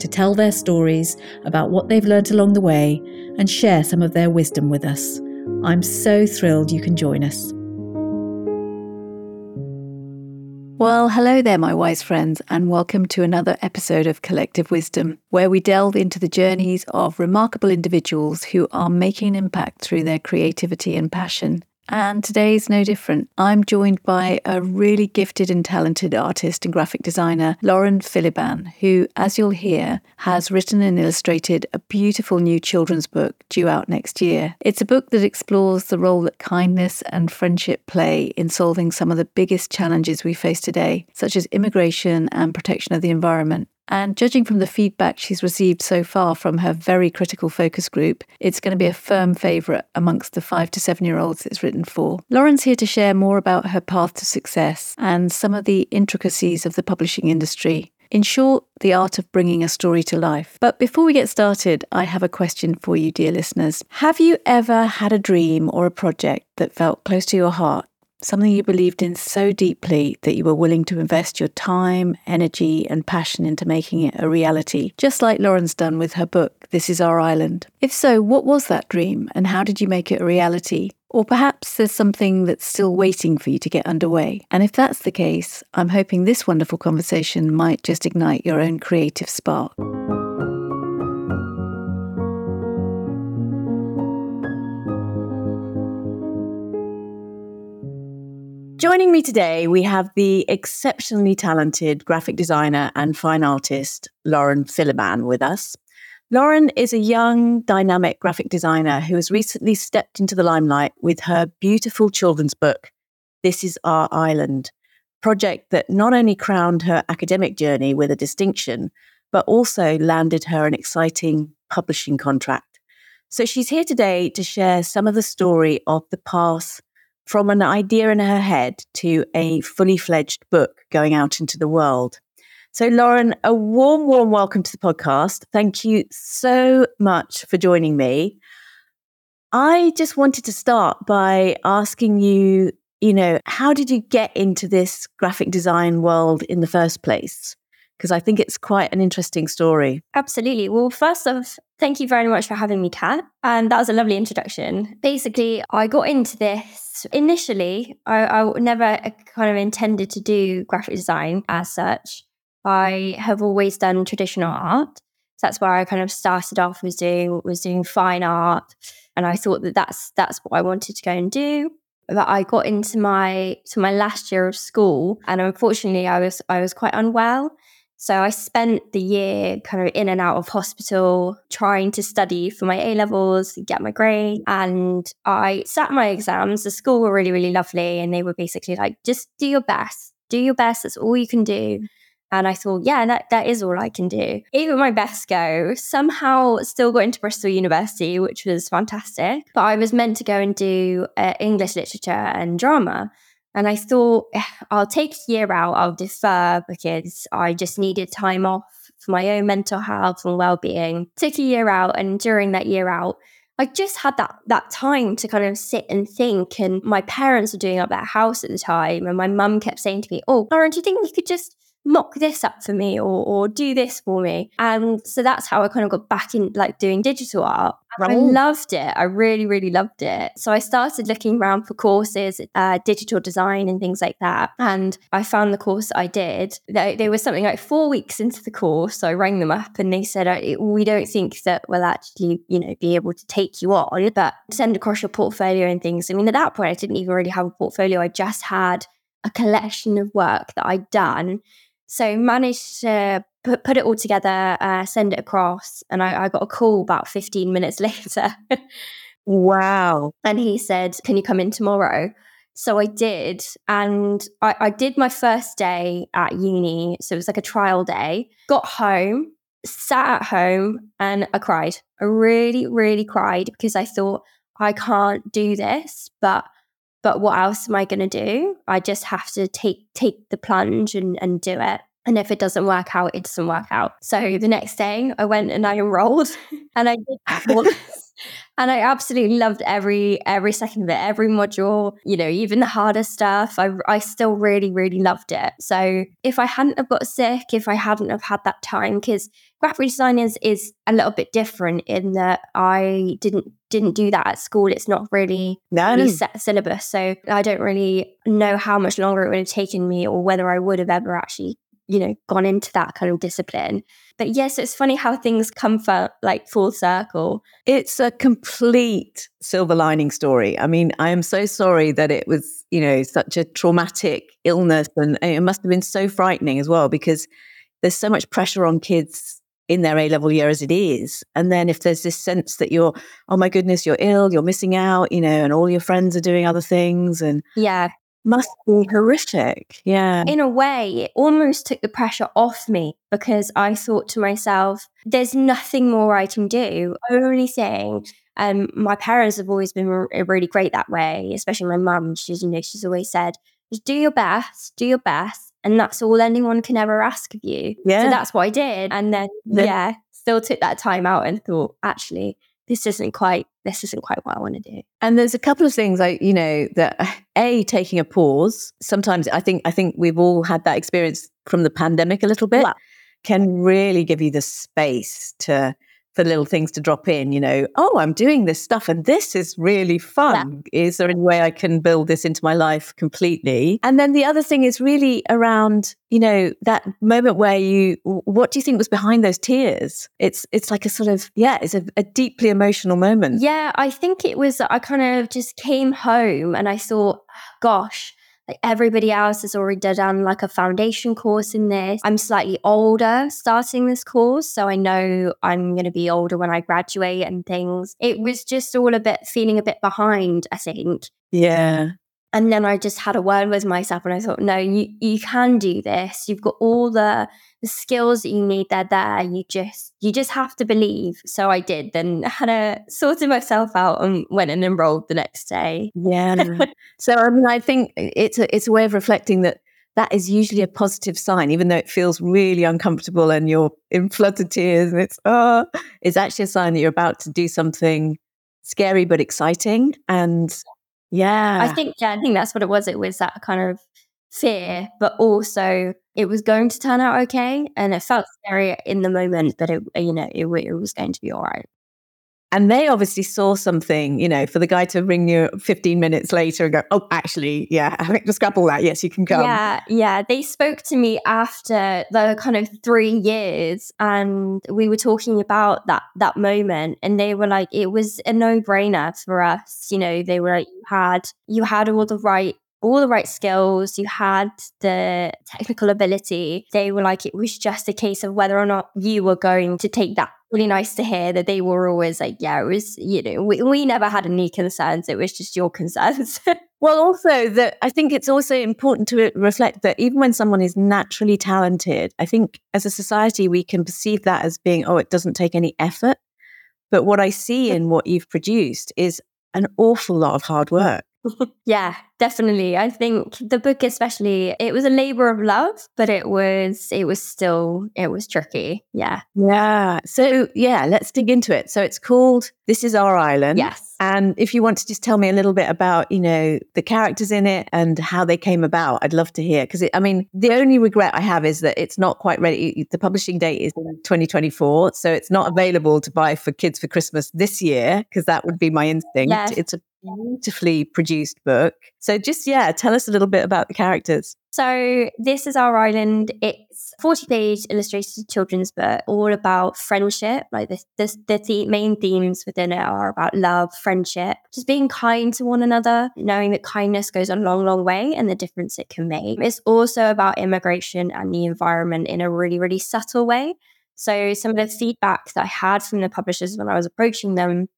to tell their stories about what they've learnt along the way and share some of their wisdom with us. I'm so thrilled you can join us. Well, hello there, my wise friends, and welcome to another episode of Collective Wisdom, where we delve into the journeys of remarkable individuals who are making an impact through their creativity and passion. And today's no different. I'm joined by a really gifted and talented artist and graphic designer, Lauren Philliban, who, as you'll hear, has written and illustrated a beautiful new children's book due out next year. It's a book that explores the role that kindness and friendship play in solving some of the biggest challenges we face today, such as immigration and protection of the environment. And judging from the feedback she's received so far from her very critical focus group, it's going to be a firm favourite amongst the five to seven year olds it's written for. Lauren's here to share more about her path to success and some of the intricacies of the publishing industry. In short, the art of bringing a story to life. But before we get started, I have a question for you, dear listeners. Have you ever had a dream or a project that felt close to your heart something you believed in so deeply that you were willing to invest your time, energy, and passion into making it a reality, just like Lauren's done with her book, This Is Our Island. If so, what was that dream and how did you make it a reality? Or perhaps there's something that's still waiting for you to get underway. And if that's the case, I'm hoping this wonderful conversation might just ignite your own creative spark. Joining me today, we have the exceptionally talented graphic designer and fine artist, Lauren Philliban, with us. Lauren is a young, dynamic graphic designer who has recently stepped into the limelight with her beautiful children's book, This Is Our Island, project that not only crowned her academic journey with a distinction, but also landed her an exciting publishing contract. So she's here today to share some of the story of the past from an idea in her head to a fully fledged book going out into the world. So, Lauren, a warm, warm welcome to the podcast. Thank you so much for joining me. I just wanted to start by asking you, you know, how did you get into this graphic design world in the first place? Because I think it's quite an interesting story. Absolutely. Well, first off, thank you very much for having me, Kat. And that was a lovely introduction. Basically, I got into this initially, I, I never uh, kind of intended to do graphic design as such. I have always done traditional art. So that's where I kind of started off was doing was doing fine art, and I thought that that's that's what I wanted to go and do. But I got into my to my last year of school, and unfortunately, I was I was quite unwell, so I spent the year kind of in and out of hospital trying to study for my A levels, get my grade. And I sat my exams. The school were really, really lovely. And they were basically like, just do your best. Do your best. That's all you can do. And I thought, yeah, that, that is all I can do. Even my best go. Somehow still got into Bristol University, which was fantastic. But I was meant to go and do uh, English literature and drama. And I thought, eh, I'll take a year out, I'll defer because I just needed time off for my own mental health and well being. Took a year out, and during that year out, I just had that that time to kind of sit and think. And my parents were doing up that house at the time, and my mum kept saying to me, "Oh, Lauren, do you think you could just mock this up for me or or do this for me?" And so that's how I kind of got back in like doing digital art. I loved it. I really, really loved it. So I started looking around for courses, uh, digital design and things like that. And I found the course I did. They, they were something like four weeks into the course. So I rang them up and they said, we don't think that we'll actually, you know, be able to take you on, but send across your portfolio and things. I mean, at that point, I didn't even really have a portfolio. I just had a collection of work that I'd done. So managed to put, put it all together, uh, send it across. And I, I got a call about 15 minutes later. wow. And he said, Can you come in tomorrow? So I did. And I, I did my first day at uni. So it was like a trial day. Got home, sat at home, and I cried. I really, really cried because I thought, I can't do this, but but what else am I going to do? I just have to take take the plunge and, and do it. And if it doesn't work out, it doesn't work out. So the next day, I went and I enrolled, and I did and I absolutely loved every every second of it, every module. You know, even the harder stuff. I I still really really loved it. So if I hadn't have got sick, if I hadn't have had that time, because graphic design is is a little bit different in that I didn't didn't do that at school. It's not really, no. really set syllabus, so I don't really know how much longer it would have taken me, or whether I would have ever actually you know gone into that kind of discipline but yes it's funny how things come for like full circle it's a complete silver lining story i mean i am so sorry that it was you know such a traumatic illness and it must have been so frightening as well because there's so much pressure on kids in their A level year as it is. And then if there's this sense that you're, oh my goodness, you're ill, you're missing out, you know, and all your friends are doing other things. And yeah, must be horrific. Yeah. In a way, it almost took the pressure off me because I thought to myself, there's nothing more I can do. Only thing, um, my parents have always been really great that way, especially my mum. She's, you know, she's always said, just do your best, do your best. And that's all anyone can ever ask of you. Yeah. So that's what I did. And then, yeah, still took that time out and thought, actually, this isn't quite this isn't quite what I want to do. And there's a couple of things I, you know, that a taking a pause. Sometimes I think I think we've all had that experience from the pandemic a little bit. Can really give you the space to for little things to drop in, you know, oh, I'm doing this stuff and this is really fun. Yeah. Is there any way I can build this into my life completely? And then the other thing is really around, you know, that moment where you what do you think was behind those tears? It's it's like a sort of yeah, it's a, a deeply emotional moment. Yeah, I think it was I kind of just came home and I thought, gosh, like everybody else has already done like a foundation course in this. I'm slightly older starting this course, so I know I'm going to be older when I graduate and things. It was just all a bit feeling a bit behind, I think. Yeah. And then I just had a word with myself and I thought, no, you, you can do this. You've got all the, the skills that you need, they're there. You just you just have to believe. So I did. Then had a sorted myself out and went and enrolled the next day. Yeah. so I mean I think it's a it's a way of reflecting that that is usually a positive sign, even though it feels really uncomfortable and you're in floods of tears and it's oh it's actually a sign that you're about to do something scary but exciting. And yeah. I think, yeah, I think that's what it was. It was that kind of fear, but also it was going to turn out okay. And it felt scary in the moment, but it, you know, it, it was going to be all right. And they obviously saw something, you know, for the guy to ring you 15 minutes later and go, oh, actually, yeah, I think to scrap all that. Yes, you can come. Yeah, yeah. They spoke to me after the kind of three years and we were talking about that that moment and they were like, it was a no-brainer for us. You know, they were like, you had you had all the right all the right skills, you had the technical ability. They were like, it was just a case of whether or not you were going to take that. Really nice to hear that they were always like, yeah, it was, you know, we, we never had any concerns. It was just your concerns. well, also that I think it's also important to reflect that even when someone is naturally talented, I think as a society, we can perceive that as being, oh, it doesn't take any effort. But what I see in what you've produced is an awful lot of hard work. yeah, definitely. I think the book especially it was a labor of love, but it was it was still it was tricky. Yeah. Yeah. So, yeah, let's dig into it. So it's called This is Our Island. Yes. And if you want to just tell me a little bit about, you know, the characters in it and how they came about, I'd love to hear because I mean, the only regret I have is that it's not quite ready. The publishing date is 2024, so it's not available to buy for kids for Christmas this year because that would be my instinct. Yes. It's a beautifully produced book. So just yeah, tell us a little bit about the characters. So this is our island. It's 40 page illustrated children's book all about friendship. Like the, the, the th- main themes within it are about love, friendship, just being kind to one another, knowing that kindness goes a long, long way and the difference it can make. It's also about immigration and the environment in a really, really subtle way. So some of the feedback that I had from the publishers when I was approaching them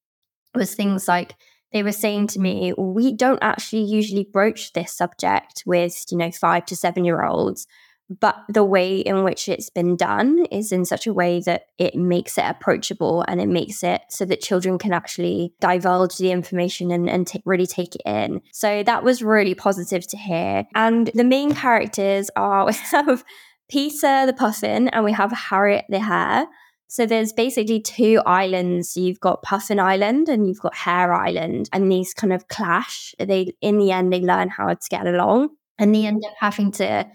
was things like they were saying to me, we don't actually usually broach this subject with, you know, five to seven year olds. but the way in which it's been done is in such a way that it makes it approachable and it makes it so that children can actually divulge the information and, and t- really take it in. So that was really positive to hear. And the main characters are we have Peter the Puffin and we have Harriet the Hare. So there's basically two islands. You've got Puffin Island and you've got Hare Island, and these kind of clash. They in the end they learn how to get along, and they end up having to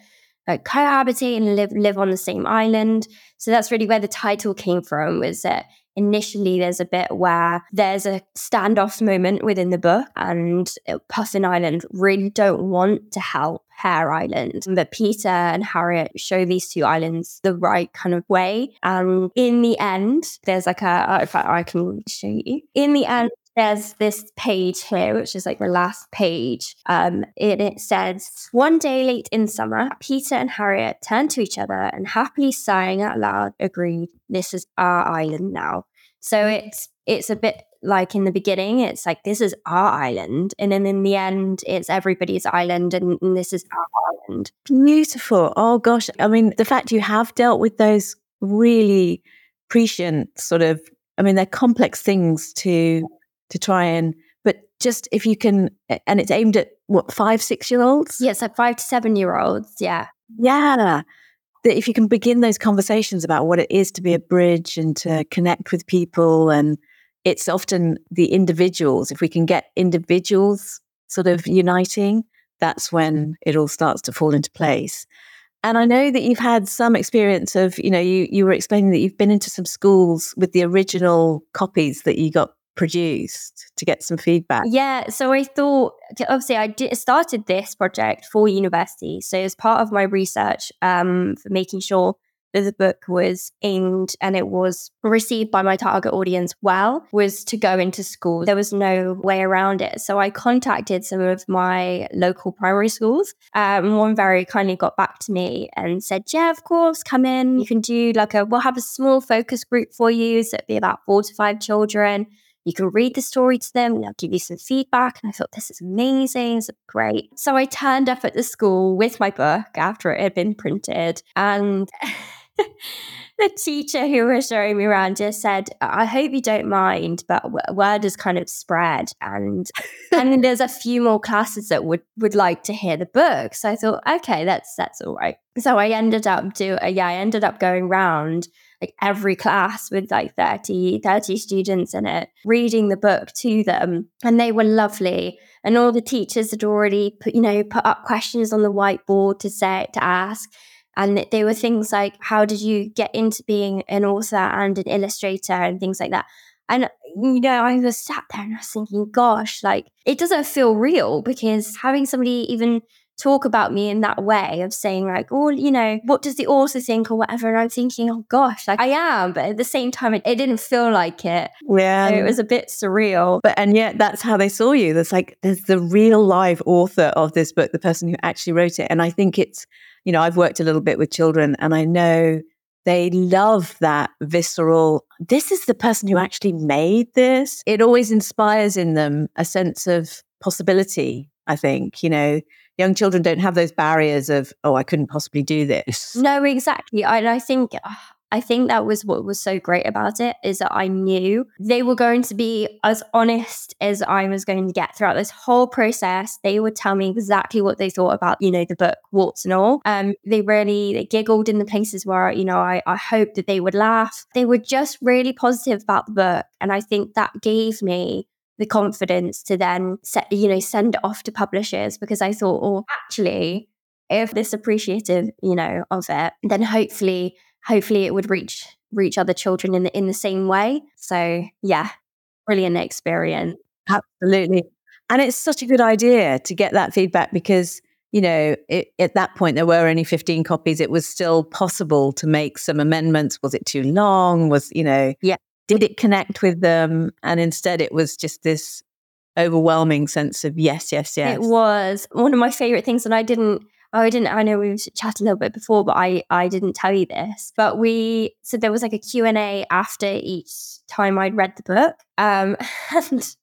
like cohabitate and live live on the same island. So that's really where the title came from. Was that initially there's a bit where there's a standoff moment within the book, and Puffin Island really don't want to help Hare Island, but Peter and Harriet show these two islands the right kind of way. And in the end, there's like a. In fact, I can show you. In the end, there's this page here, which is like the last page. Um, it, it says, One day late in summer, Peter and Harriet turned to each other and happily sighing out loud agreed, This is our island now. So it's it's a bit like in the beginning, it's like this is our island, and then in the end, it's everybody's island, and, and this is our island. Beautiful. Oh gosh, I mean, the fact you have dealt with those really prescient sort of, I mean, they're complex things to to try and but just if you can and it's aimed at what five six year olds yes like five to seven year olds yeah yeah that if you can begin those conversations about what it is to be a bridge and to connect with people and it's often the individuals if we can get individuals sort of uniting that's when it all starts to fall into place and I know that you've had some experience of, you know, you you were explaining that you've been into some schools with the original copies that you got produced to get some feedback? Yeah, so I thought obviously I did, started this project for university. So as part of my research um, for making sure the book was aimed and it was received by my target audience well was to go into schools. There was no way around it. So I contacted some of my local primary schools. Um, one very kindly got back to me and said, Yeah, of course, come in. You can do like a, we'll have a small focus group for you. So it'd be about four to five children you can read the story to them and they'll give you some feedback. And I thought, this is amazing. Is great. So I turned up at the school with my book after it had been printed. And the teacher who was showing me around just said, I hope you don't mind, but word has kind of spread. And and there's a few more classes that would, would like to hear the book. So I thought, okay, that's that's all right. So I ended up do uh, yeah, I ended up going round like every class with like 30, 30 students in it, reading the book to them. And they were lovely. And all the teachers had already put, you know, put up questions on the whiteboard to say, to ask. And they were things like, how did you get into being an author and an illustrator and things like that? And, you know, I was sat there and I was thinking, gosh, like it doesn't feel real because having somebody even talk about me in that way of saying like, oh, you know, what does the author think or whatever? And I'm thinking, oh gosh, like I am, but at the same time, it, it didn't feel like it. Yeah, so it was a bit surreal. But and yet, that's how they saw you. There's like there's the real live author of this book, the person who actually wrote it, and I think it's, you know, I've worked a little bit with children, and I know they love that visceral this is the person who actually made this. It always inspires in them a sense of possibility i think you know? Young children don't have those barriers of oh i couldn't possibly do this. No exactly I, I think ah, I think that was what was so great about it is that I knew they were going to be as honest as I was going to get throughout this whole process. They would tell me exactly what they thought about, you know, the book, warts and all. Um, they really they giggled in the places where, you know, I, I hoped that they would laugh. They were just really positive about the book. And I think that gave me the confidence to then set, you know, send it off to publishers because I thought, oh, actually, if this appreciative, you know, of it, then hopefully, hopefully it would reach reach other children in the in the same way. So yeah, brilliant experience. Absolutely. And it's such a good idea to get that feedback because, you know, it, at that point there were only 15 copies. It was still possible to make some amendments. Was it too long? Was, you know, yeah did it connect with them? And instead, it was just this overwhelming sense of yes, yes, yes. It was one of my favorite things, and I didn't. Oh, I didn't. I know we chatted a little bit before, but I I didn't tell you this. But we so there was like a Q and A after each time I'd read the book, um, and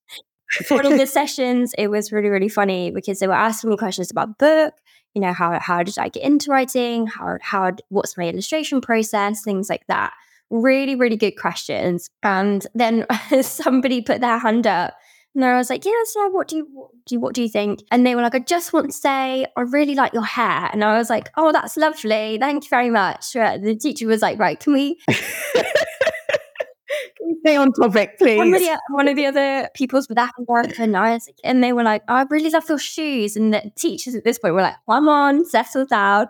one of the sessions, it was really, really funny because they were asking me questions about the book. You know, how how did I get into writing? How how what's my illustration process? Things like that. Really, really good questions. And then somebody put their hand up and I was like, yes, yeah, what do you, what do you, what do you think? And they were like, I just want to say, I really like your hair. And I was like, oh, that's lovely. Thank you very much. The teacher was like, right, can we, stay on topic, please? One of the, one of the other pupils with that work and I was, and they were like, oh, I really love your shoes. And the teachers at this point were like, come on, settle down.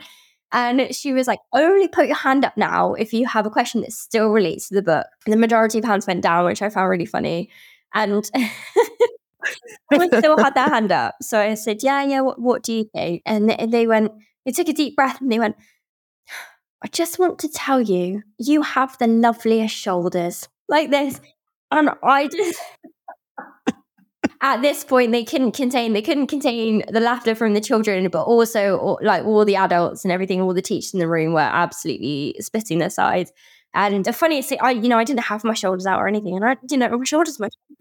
And she was like, only put your hand up now if you have a question that still relates to the book. And the majority of hands went down, which I found really funny. And someone still had their hand up. So I said, Yeah, yeah, what, what do you think? And they went, they took a deep breath and they went, I just want to tell you, you have the loveliest shoulders like this. And I just, at this point, they couldn't contain, they couldn't contain the laughter from the children, but also like all the adults and everything, all the teachers in the room were absolutely spitting their sides. And the funniest thing, I you know I didn't have my shoulders out or anything, and I didn't know my shoulders much.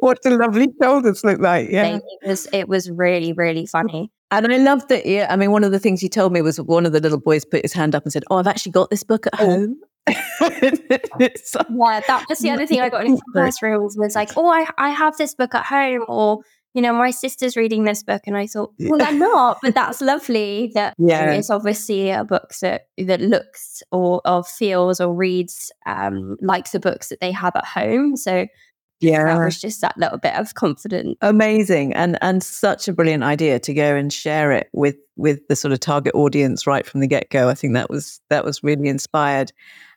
what the lovely shoulders look like! Yeah, it was it was really really funny. And I love that. Yeah, I mean, one of the things you told me was one of the little boys put his hand up and said, "Oh, I've actually got this book at oh. home." yeah, that was the other thing I got in classrooms was like, "Oh, I I have this book at home," or you know, my sister's reading this book, and I thought, well, I'm not, but that's lovely. That yeah. it's obviously a book that that looks or, or feels or reads um, like the books that they have at home. So yeah, that was just that little bit of confidence. Amazing, and and such a brilliant idea to go and share it with with the sort of target audience right from the get go. I think that was that was really inspired.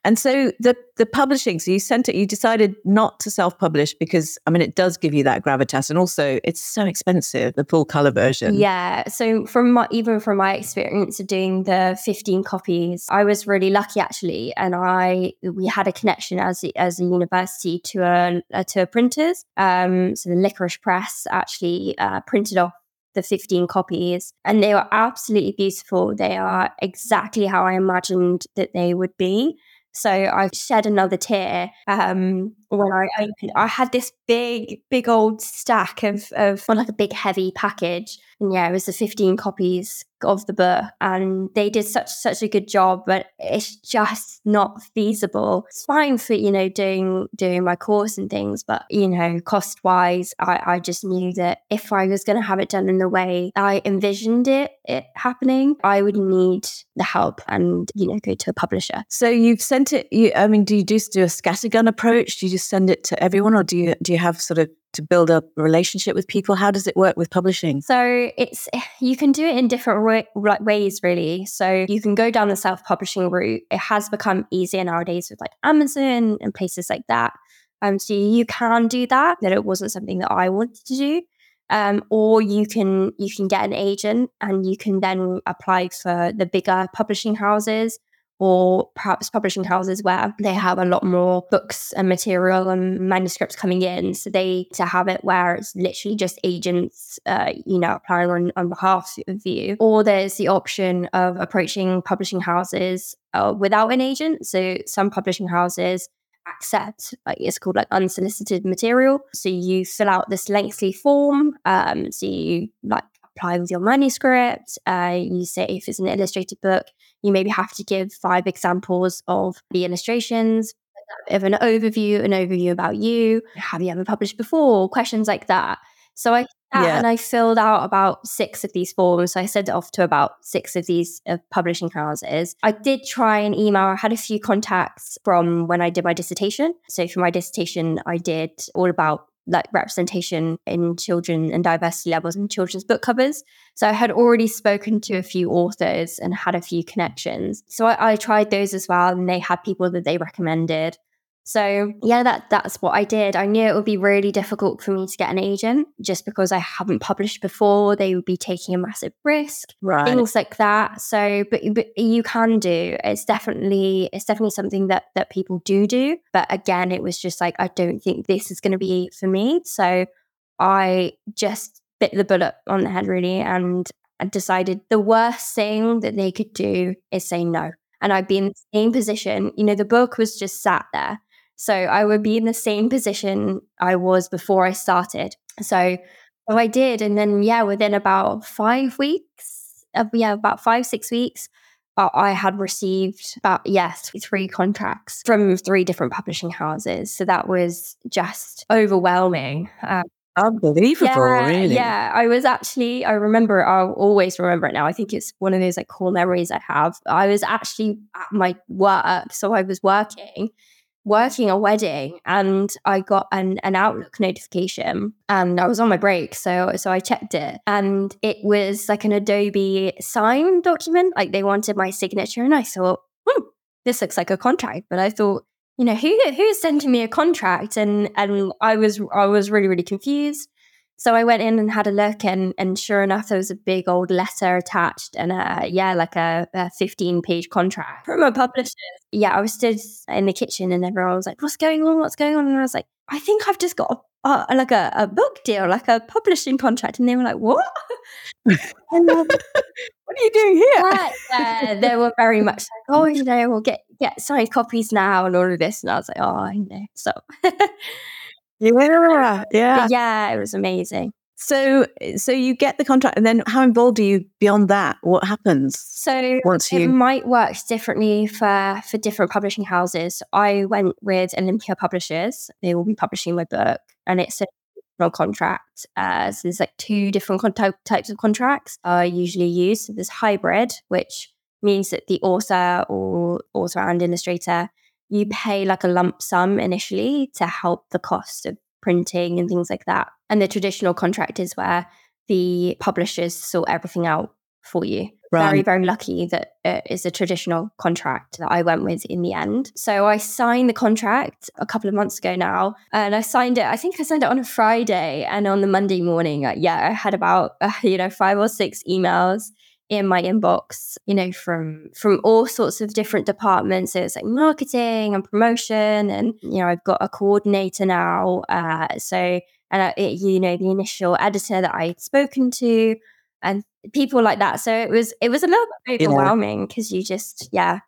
And so the the publishing, so you sent it, you decided not to self publish because I mean it does give you that gravitas, and also it's so expensive the full color version. Yeah. So from my even from my experience of doing the fifteen copies, I was really lucky actually, and I we had a connection as as a university to a, a to a printers. Um, so the Licorice Press actually uh, printed off the 15 copies and they were absolutely beautiful. They are exactly how I imagined that they would be. So I shed another tear um, when I opened. I had this big, big old stack of, of well, like a big heavy package, and yeah, it was the fifteen copies of the book, and they did such such a good job. But it's just not feasible. It's fine for you know doing doing my course and things, but you know, cost wise, I, I just knew that if I was going to have it done in the way I envisioned it it happening, I would need the help and you know go to a publisher. So you've sent it. You, I mean, do you just do a scattergun approach? Do you just send it to everyone, or do you do you have sort of to build a relationship with people? How does it work with publishing? So it's you can do it in different way, ways, really. So you can go down the self publishing route. It has become easier nowadays with like Amazon and places like that. Um, so you can do that. That it wasn't something that I wanted to do. Um, or you can you can get an agent and you can then apply for the bigger publishing houses or perhaps publishing houses where they have a lot more books and material and manuscripts coming in. So they to have it where it's literally just agents, uh, you know, applying on, on behalf of you. Or there's the option of approaching publishing houses uh, without an agent. So some publishing houses accept like it's called like unsolicited material so you fill out this lengthy form um so you like apply with your manuscript uh you say if it's an illustrated book you maybe have to give five examples of the illustrations, of an overview, an overview about you. Have you ever published before? Questions like that. So I yeah. and I filled out about six of these forms. So I sent it off to about six of these uh, publishing houses. I did try an email. I had a few contacts from when I did my dissertation. So for my dissertation, I did all about like representation in children and diversity levels in children's book covers. So I had already spoken to a few authors and had a few connections. So I, I tried those as well, and they had people that they recommended. So yeah, that that's what I did. I knew it would be really difficult for me to get an agent just because I haven't published before. They would be taking a massive risk, right. things like that. So, but but you can do. It's definitely it's definitely something that that people do do. But again, it was just like I don't think this is going to be for me. So I just bit the bullet on the head really and decided the worst thing that they could do is say no. And I'd be in the same position. You know, the book was just sat there So I would be in the same position I was before I started. So, so I did. And then, yeah, within about five weeks, uh, yeah, about five, six weeks, uh, I had received about, yes, three contracts from three different publishing houses. So that was just overwhelming. Um, Unbelievable, yeah, really. Yeah, I was actually, I remember, I'll always remember it now. I think it's one of those like core memories I have. I was actually at my work. So I was working, working a wedding, and I got an, an Outlook notification and I was on my break. So, so I checked it and it was like an Adobe sign document. Like they wanted my signature. And I thought, hmm, this looks like a contract. But I thought, you know, who who's sending me a contract? And and I was I was really really confused. So I went in and had a look, and and sure enough, there was a big old letter attached, and a, yeah, like a, a fifteen page contract from a publisher. Yeah, I was stood in the kitchen, and everyone was like, "What's going on? What's going on?" And I was like, "I think I've just got a, uh, like a, a book deal, like a publishing contract," and they were like, "What?" and, um, what are you doing here? Uh, they were very much like, oh, you know, we'll get get signed copies now and all of this. And I was like, oh, I know. So, yeah, yeah, yeah, it was amazing. So, so you get the contract, and then how involved are you beyond that? What happens? So, once you... it might work differently for for different publishing houses. I went with Olympia Publishers; they will be publishing my book, and it's a contract. Uh, so there's like two different con- types of contracts are usually used. So there's hybrid, which means that the author or author and illustrator, you pay like a lump sum initially to help the cost of printing and things like that. And the traditional contract is where the publishers sort everything out for you. Right. Very, very lucky that it is a traditional contract that I went with in the end. So I signed the contract a couple of months ago now, and I signed it. I think I signed it on a Friday, and on the Monday morning, uh, yeah, I had about uh, you know five or six emails in my inbox you know from from all sorts of different departments so it's like marketing and promotion and you know i've got a coordinator now uh, so and I, it, you know the initial editor that i'd spoken to and people like that. So it was it was a little bit overwhelming because you just yeah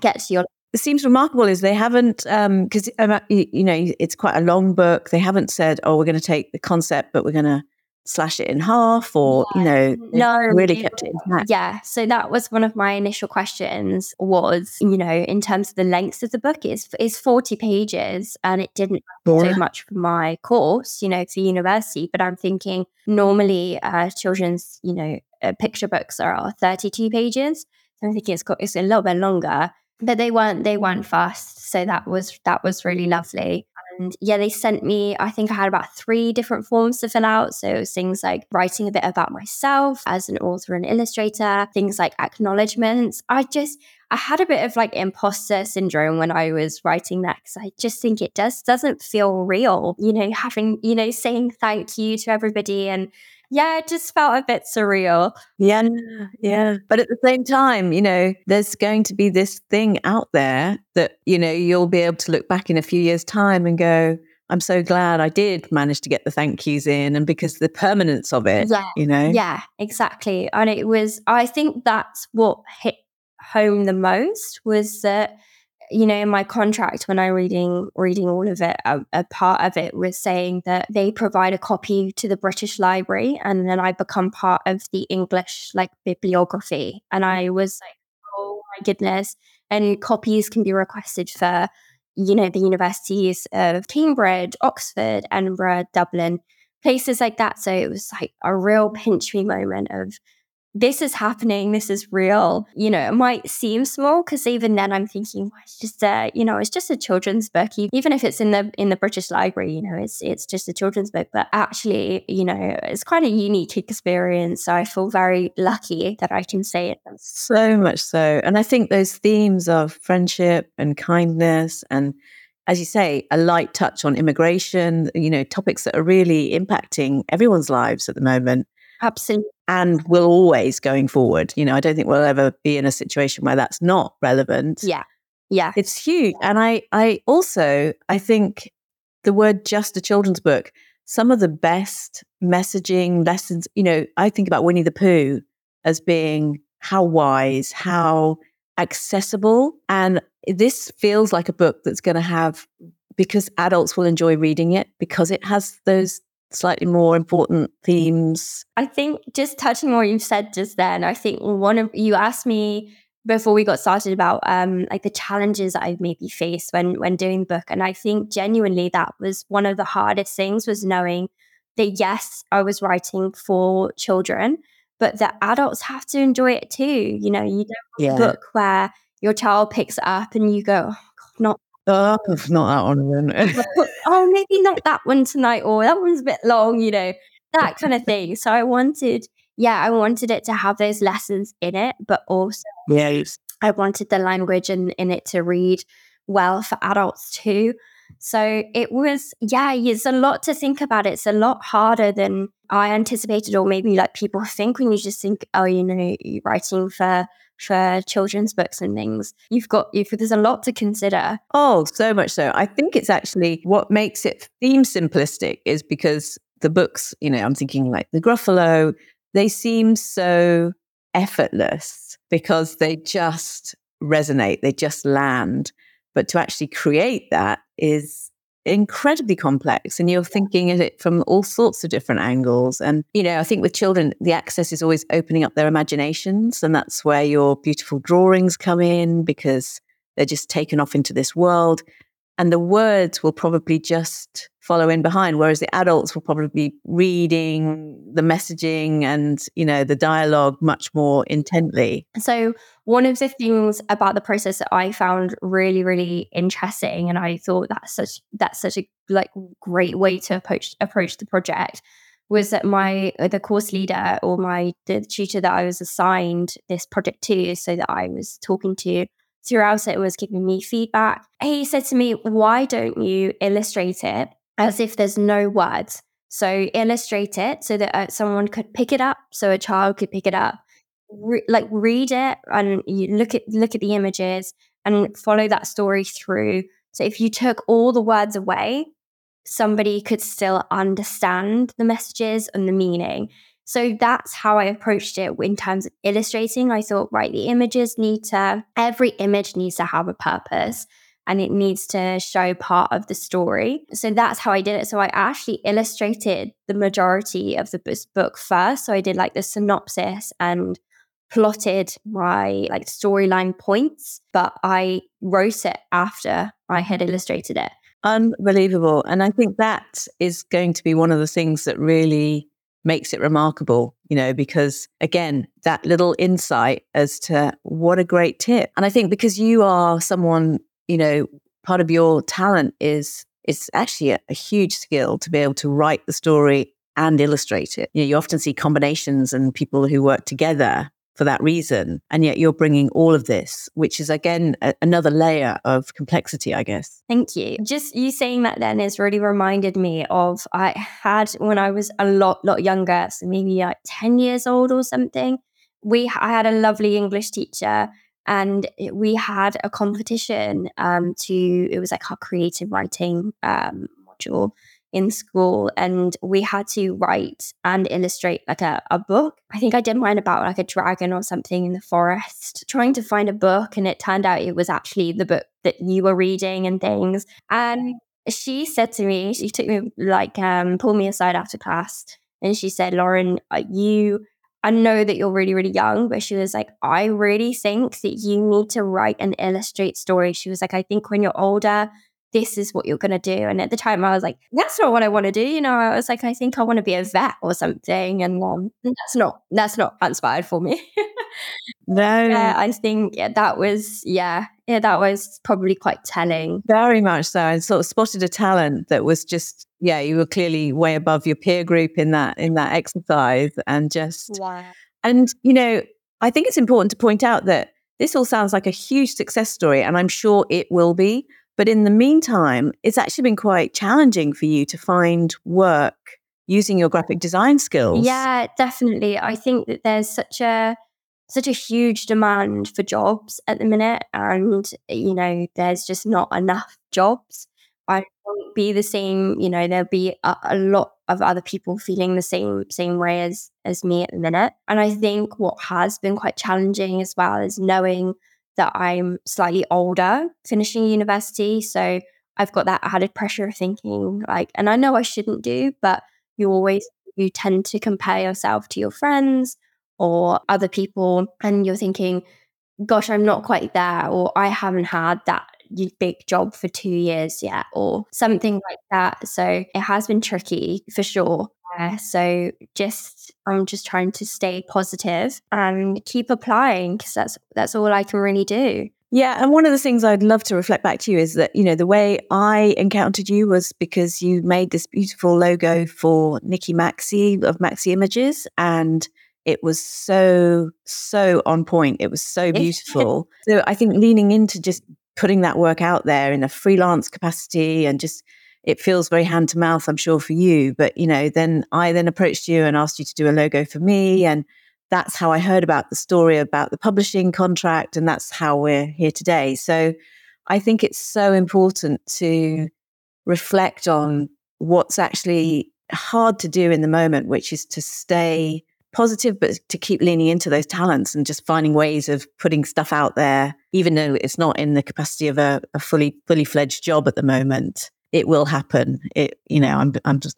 get to your. It seems remarkable is they haven't because um, um you know it's quite a long book. They haven't said oh we're going to take the concept but we're going to slash it in half or yeah. you know no really kept it intact. yeah so that was one of my initial questions was you know in terms of the length of the book is is 40 pages and it didn't so much for my course you know for university but i'm thinking normally uh children's you know uh, picture books are 32 pages. So i'm thinking it's got it's a little bit longer but they weren't they weren't fast. So that was that was really lovely and yeah, they sent me, I think I had about three different forms to fill out. So things like writing a bit about myself as an author and illustrator, things like acknowledgements. I just, I had a bit of like imposter syndrome when I was writing that because I just think it just doesn't feel real, you know, having, you know, saying thank you to everybody and yeah, it just felt a bit surreal. Yeah, yeah. But at the same time, you know, there's going to be this thing out there that, you know, you'll be able to look back in a few years' time and go, I'm so glad I did manage to get the thank yous in and because the permanence of it, yeah, you know? Yeah, exactly. And it was, I think that's what hit home the most was that you know, in my contract when I reading reading all of it, a, a, part of it was saying that they provide a copy to the British Library, and then I become part of the English like bibliography. And I mm. was like, oh my goodness! And copies can be requested for, you know, the universities of Cambridge, Oxford, Edinburgh, Dublin, places like that. So it was like a real pinch me moment of this is happening, this is real. You know, it might seem small because even then I'm thinking, well, it's just a, you know, it's just a children's book. Even if it's in the in the British Library, you know, it's it's just a children's book. But actually, you know, it's quite a unique experience. So I feel very lucky that I can say it. So much so. And I think those themes of friendship and kindness and as you say, a light touch on immigration, you know, topics that are really impacting everyone's lives at the moment. Absolutely and will always going forward. You know, I don't think we'll ever be in a situation where that's not relevant. Yeah. Yeah. It's huge. And I I also I think the word just a children's book, some of the best messaging lessons, you know, I think about Winnie the Pooh as being how wise, how accessible and this feels like a book that's going to have, because adults will enjoy reading it, because it has those slightly more important themes. I think just touching on what you said just then, I think one of you asked me before we got started about um like the challenges I've maybe faced when when doing the book. And I think genuinely that was one of the hardest things was knowing that yes, I was writing for children, but that adults have to enjoy it too. You know, you don't yeah. a book where your child picks it up and you go, oh, God, not Oh, not that one then. oh, maybe not that one tonight, or that one's a bit long, you know, that kind of thing. So I wanted, yeah, I wanted it to have those lessons in it, but also yes. I wanted the language in, in it to read well for adults too. So it was, yeah, it's a lot to think about. It's a lot harder than I anticipated, or maybe like people think when you just think, oh, you know, you're writing for for children's books and things. You've got you've, there's a lot to consider. Oh, so much so. I think it's actually what makes it seem simplistic is because the books, you know, I'm thinking like the Gruffalo, they seem so effortless because they just resonate, they just land. But to actually create that is incredibly complex and you're thinking of it from all sorts of different angles. And you know i think with children the access is always opening up their imaginations and that's where your beautiful drawings come in because they're just taken off into this world and the words will probably just follow in behind whereas the adults will probably be reading the messaging and you know the dialogue much more intently. So one of the things about the process that i found really really interesting and i thought that's such that's such a like great way to approach approach the project was that my uh, the course leader or my the tutor that i was assigned this project to so that i was talking to throughout it was giving me feedback. He said to me, Why don't you illustrate it as if there's no words? So illustrate it so that uh, someone could pick it up, so a child could pick it up, Re- like read it and you look at look at the images and follow that story through. So if you took all the words away, somebody could still understand the messages and the meaning. So that's how I approached it in terms of illustrating. I thought, right, the images need to, every image needs to have a purpose and it needs to show part of the story. So that's how I did it. So I actually illustrated the majority of the book first. So I did like the synopsis and plotted my like storyline points, but I wrote it after I had illustrated it. Unbelievable. And I think that is going to be one of the things that really makes it remarkable, you know, because again, that little insight as to what a great tip. And I think because you are someone, you know, part of your talent is it's actually a, a huge skill to be able to write the story and illustrate it. You know, you often see combinations and people who work together for that reason. And yet you're bringing all of this, which is again a- another layer of complexity, I guess. Thank you. Just you saying that then has really reminded me of I had when I was a lot, lot younger, so maybe like 10 years old or something. We I had a lovely English teacher and we had a competition um, to it was like our creative writing um, module in school and we had to write and illustrate like a, a book. I think I did mine about like a dragon or something in the forest, trying to find a book. And it turned out it was actually the book that you were reading and things. And she said to me, she took me like, um, pulled me aside after class and she said, Lauren, uh, you I know that you're really, really young, but she was like, I really think that you need to write and illustrate stories. She was like, I think when you're older, this is what you're going to do. And at the time, I was like, that's not what I want to do. You know, I was like, I think I want to be a vet or something. And um, that's not, that's not inspired for me. no. Yeah, I think yeah, that was, yeah, yeah, that was probably quite telling. Very much so. I sort of spotted a talent that was just, yeah, you were clearly way above your peer group in that, in that exercise and just, wow. and, you know, I think it's important to point out that this all sounds like a huge success story, and I'm sure it will be. But in the meantime, it's actually been quite challenging for you to find work using your graphic design skills. Yeah, definitely. I think that there's such a such a huge demand for jobs at the minute and you know there's just not enough jobs i won't be the same you know there'll be a, a, lot of other people feeling the same same way as as me at the minute and i think what has been quite challenging as well is knowing that I'm slightly older, finishing university. So I've got that added pressure of thinking like, and I know I shouldn't do, but you always you tend to compare yourself to your friends or other people, and you're thinking, gosh, I'm not quite there, or I haven't had that big job for two years yet, or something like that. So it has been tricky for sure. Uh, so just I'm just trying to stay positive and keep applying because that's that's all I can really do. Yeah, and one of the things I'd love to reflect back to you is that you know the way I encountered you was because you made this beautiful logo for Nikki Maxey of Maxey Images, and it was so so on point. It was so beautiful. so I think leaning into just putting that work out there in a freelance capacity and just it feels very hand to mouth i'm sure for you but you know then i then approached you and asked you to do a logo for me and that's how i heard about the story about the publishing contract and that's how we're here today so i think it's so important to reflect on what's actually hard to do in the moment which is to stay positive, but to keep leaning into those talents and just finding ways of putting stuff out there, even though it's not in the capacity of a, a fully fully fledged job at the moment. It will happen. It, you know, I'm I'm just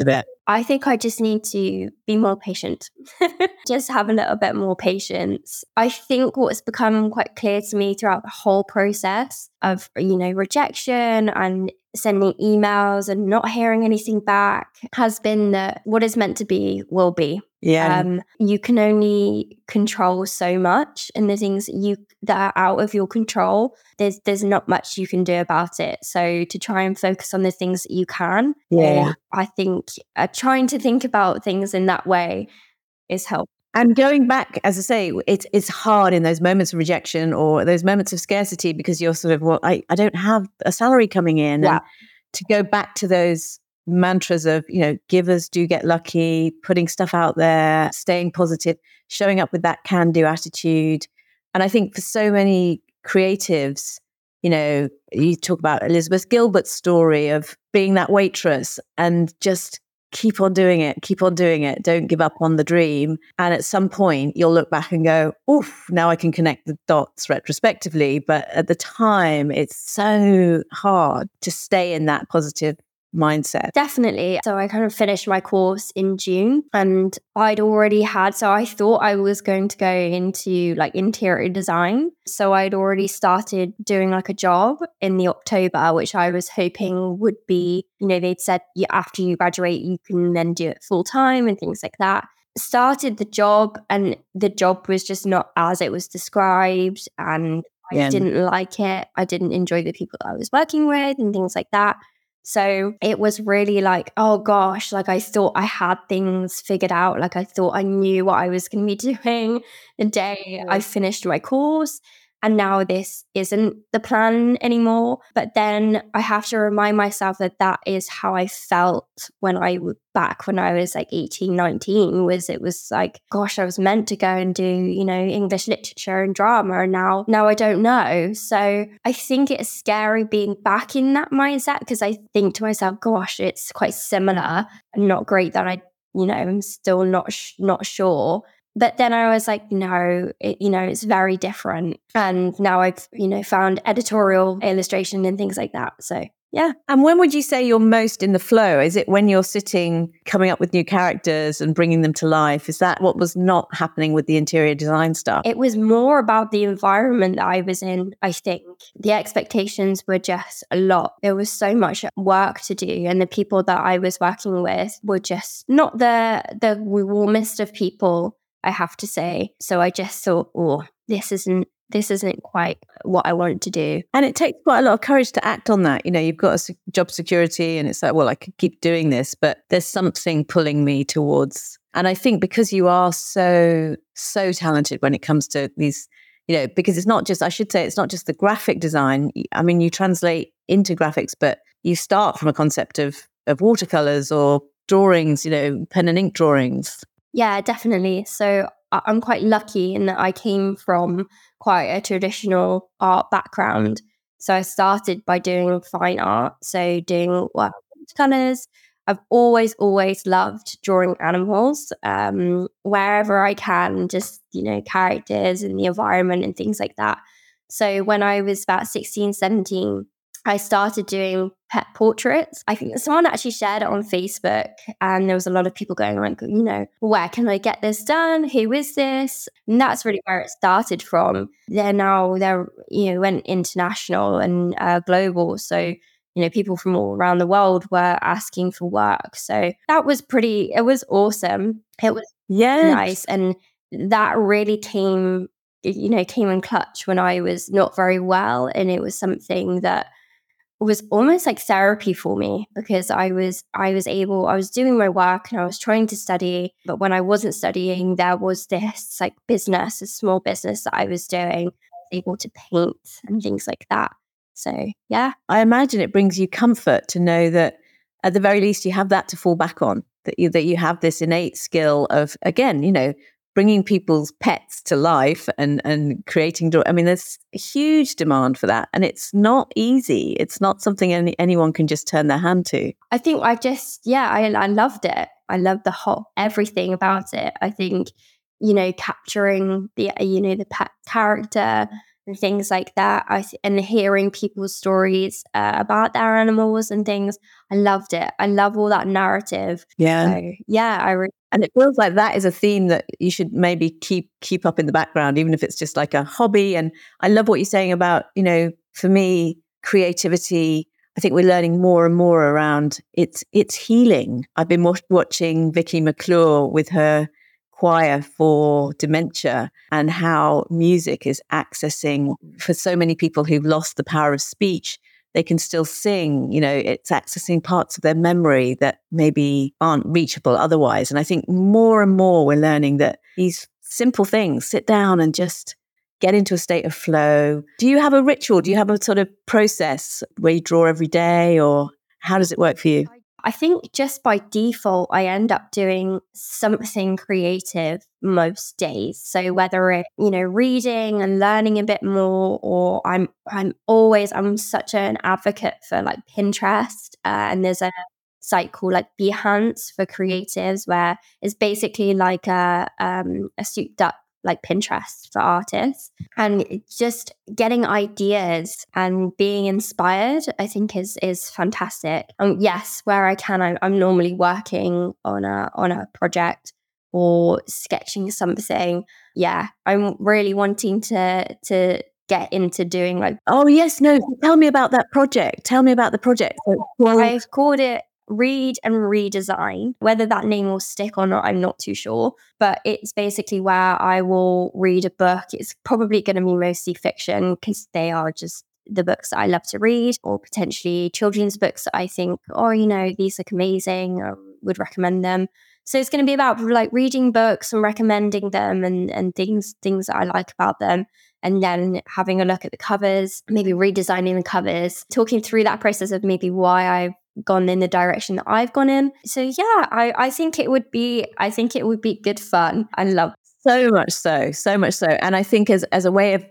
a bit. I think I just need to be more patient. just have a little bit more patience. I think what's become quite clear to me throughout the whole process of, you know, rejection and sending emails and not hearing anything back has been that what is meant to be will be. Yeah. Um, you can only control so much and the things you that are out of your control, there's there's not much you can do about it. So to try and focus on the things that you can, yeah. I think uh, trying to think about things in that way is helpful. And going back, as I say, it's it's hard in those moments of rejection or those moments of scarcity because you're sort of, well, I, I don't have a salary coming in. Yeah. And to go back to those mantras of, you know, givers do get lucky, putting stuff out there, staying positive, showing up with that can do attitude. And I think for so many creatives, you know, you talk about Elizabeth Gilbert's story of being that waitress and just keep on doing it, keep on doing it. Don't give up on the dream. And at some point, you'll look back and go, oof, now I can connect the dots retrospectively. But at the time, it's so hard to stay in that positive mindset. Definitely. So I kind of finished my course in June and I'd already had, so I thought I was going to go into like interior design. So I'd already started doing like a job in the October, which I was hoping would be, you know, they'd said after you graduate, you can then do it full time and things like that. Started the job and the job was just not as it was described and I yeah. didn't like it. I didn't enjoy the people that I was working with and things like that. So it was really like, oh gosh, like I thought I had things figured out. Like I thought I knew what I was going to be doing the day I finished my course. And now this isn't the plan anymore. But then I have to remind myself that that is how I felt when I was back when I was like 18, 19 was it was like, gosh, I was meant to go and do, you know, English literature and drama. And now, now I don't know. So I think it's scary being back in that mindset because I think to myself, gosh, it's quite similar and not great that I you know, I'm still not sh- not sure but then I was like, no, it, you know, it's very different. And now I've, you know, found editorial illustration and things like that. So yeah. And when would you say you're most in the flow? Is it when you're sitting, coming up with new characters and bringing them to life? Is that what was not happening with the interior design stuff? It was more about the environment that I was in, I think. The expectations were just a lot. There was so much work to do, and the people that I was working with were just not the the warmest of people I have to say. So I just thought, oh, this isn't this isn't quite what I want to do. And it takes quite a lot of courage to act on that. You know, you've got a job security and it's like, well, I could keep doing this, but there's something pulling me towards. And I think because you are so, so talented when it comes to these, you know, because it's not just, I should say, it's not just the graphic design. I mean, you translate into graphics, but you start from a concept of, of watercolors or drawings, you know, pen and ink drawings. Yeah, definitely. So I'm quite lucky in that I came from quite a traditional art background. So I started by doing fine art, so doing well, colors. I've always, always loved drawing animals um, wherever I can, just, you know, characters and the environment and things like that. So when I was about 16, 17, I started doing pet portraits. I think someone actually shared it on Facebook, and there was a lot of people going like, you know, where can I get this done? Who is this? And that's really where it started from. They're now they're you know went international and uh, global, so you know people from all around the world were asking for work. So that was pretty. It was awesome. It was yeah nice, and that really came you know came in clutch when I was not very well, and it was something that was almost like therapy for me because I was I was able I was doing my work and I was trying to study but when I wasn't studying there was this like business a small business that I was doing able to paint and things like that. So yeah. I imagine it brings you comfort to know that at the very least you have that to fall back on that you that you have this innate skill of again you know bringing people's pets to life and and creating i mean there's huge demand for that and it's not easy. It's not something any, anyone can just turn their hand to. I think i just yeah I, I loved it. I loved the whole everything about it. I think you know capturing the you know the pet character and things like that. I th- and hearing people's stories uh, about their animals and things. I loved it. I love all that narrative. Yeah, so, yeah. I re- and it feels like that is a theme that you should maybe keep keep up in the background, even if it's just like a hobby. And I love what you're saying about you know, for me, creativity. I think we're learning more and more around it's it's healing. I've been watching Vicky McClure with her choir for dementia and how music is accessing for so many people who've lost the power of speech they can still sing you know it's accessing parts of their memory that maybe aren't reachable otherwise. And i think more and more we're learning that these simple things sit down and just get into a state of flow. Do you have a ritual? Do you have a sort of process where you draw every day or how does it work for you I think just by default, I end up doing something creative most days. So whether it, you know, reading and learning a bit more, or I'm, I'm always, I'm such an advocate for like Pinterest. Uh, and there's a site called like Behance for creatives, where it's basically like a, um, a souped up like Pinterest for artists and just getting ideas and being inspired, I think is is fantastic. And yes, where I can, I'm, I'm normally working on a on a project or sketching something. Yeah, I'm really wanting to to get into doing like oh yes no tell me about that project tell me about the project well, i've called it read and redesign. Whether that name will stick or not, I'm not too sure. But it's basically where I will read a book. It's probably going to be mostly fiction because they are just the books that I love to read, or potentially children's books that I think, oh, you know, these look amazing, or would recommend them. So it's going to be about like reading books and recommending them and, and things things that I like about them. And then having a look at the covers, maybe redesigning the covers, talking through that process of maybe why I gone in the direction that I've gone in. So yeah, I, I think it would be I think it would be good fun. I love so much so, so much so. And I think as as a way of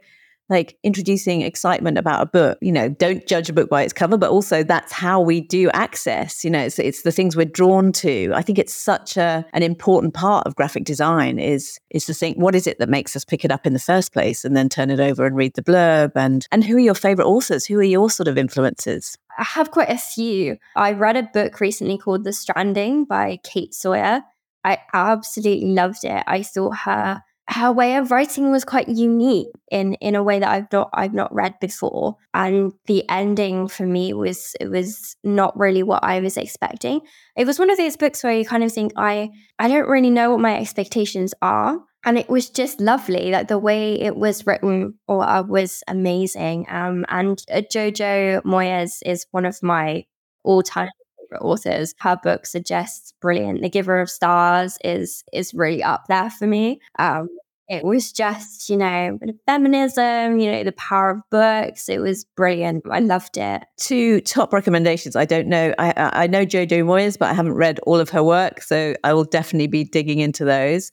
like introducing excitement about a book you know don't judge a book by its cover but also that's how we do access you know it's, it's the things we're drawn to i think it's such a an important part of graphic design is is to think what is it that makes us pick it up in the first place and then turn it over and read the blurb and and who are your favorite authors who are your sort of influences I have quite a few. I read a book recently called The Stranding by Kate Sawyer. I absolutely loved it. I thought her her way of writing was quite unique in in a way that I've not I've not read before. And the ending for me was it was not really what I was expecting. It was one of those books where you kind of think I I don't really know what my expectations are. And it was just lovely. Like the way it was written or uh, was amazing. Um, and uh, Jojo Moyes is one of my all-time favorite authors. Her book suggests brilliant. The Giver of Stars is is really up there for me. Um, it was just, you know, feminism, you know, the power of books. It was brilliant. I loved it. Two top recommendations. I don't know. I I know Jojo Moyes, but I haven't read all of her work, so I will definitely be digging into those.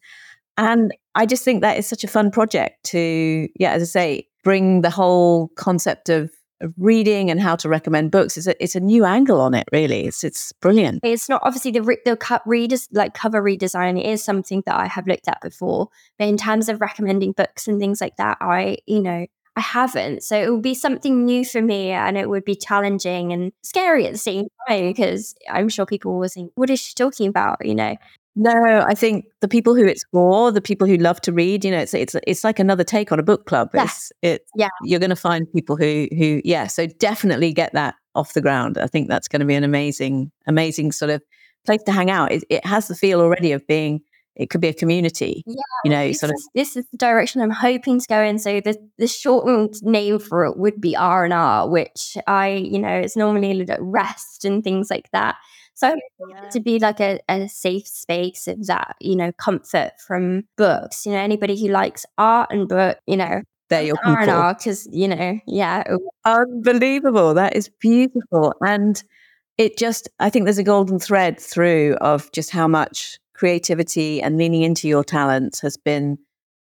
And I just think that is such a fun project to, yeah, as I say, bring the whole concept of reading and how to recommend books. It's a, it's a new angle on it, really. It's it's brilliant. It's not obviously the the cut readers like cover redesign is something that I have looked at before, but in terms of recommending books and things like that, I you know I haven't. So it would be something new for me and it would be challenging and scary at the same time because I'm sure people will think, what is she talking about? You know? No, I think the people who it's for, the people who love to read, you know, it's it's it's like another take on a book club. Yeah. It's it Yeah. you're going to find people who who yeah, so definitely get that off the ground. I think that's going to be an amazing amazing sort of place to hang out. It, it has the feel already of being it could be a community. Yeah, you know, this, sort of this is the direction I'm hoping to go in. So the the shortened name for it would be R and R, which I, you know, it's normally rest and things like that. So it to be like a, a safe space of that, you know, comfort from books. You know, anybody who likes art and book, you know, they're your R and people. R because you know, yeah, Unbelievable. That is beautiful. And it just, I think there's a golden thread through of just how much creativity and leaning into your talents has been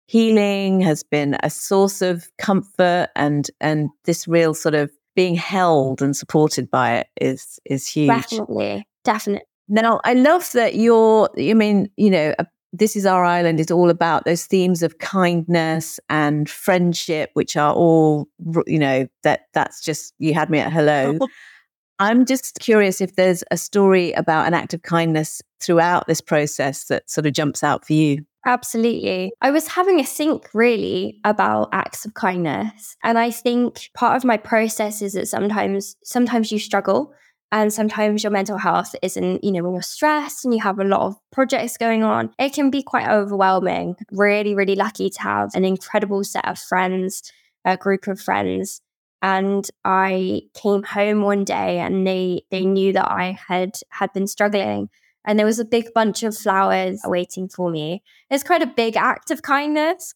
healing, has been a source of comfort and and this real sort of being held and supported by it is is huge. definitely, definitely. Now, I love that you're, I mean, you know, uh, this is our island is all about those themes of kindness and friendship, which are all, you know, that that's just, you had me at hello. I'm just curious if there's a story about an act of kindness throughout this process that sort of jumps out for you. Absolutely. I was having a think really about acts of kindness. And I think part of my process is that sometimes sometimes you struggle and sometimes your mental health isn't, you know, when you're stressed and you have a lot of projects going on, it can be quite overwhelming. Really, really lucky to have an incredible set of friends, a group of friends. And I came home one day and they they knew that I had had been struggling and there was a big bunch of flowers waiting for me. It's quite a big act of kindness.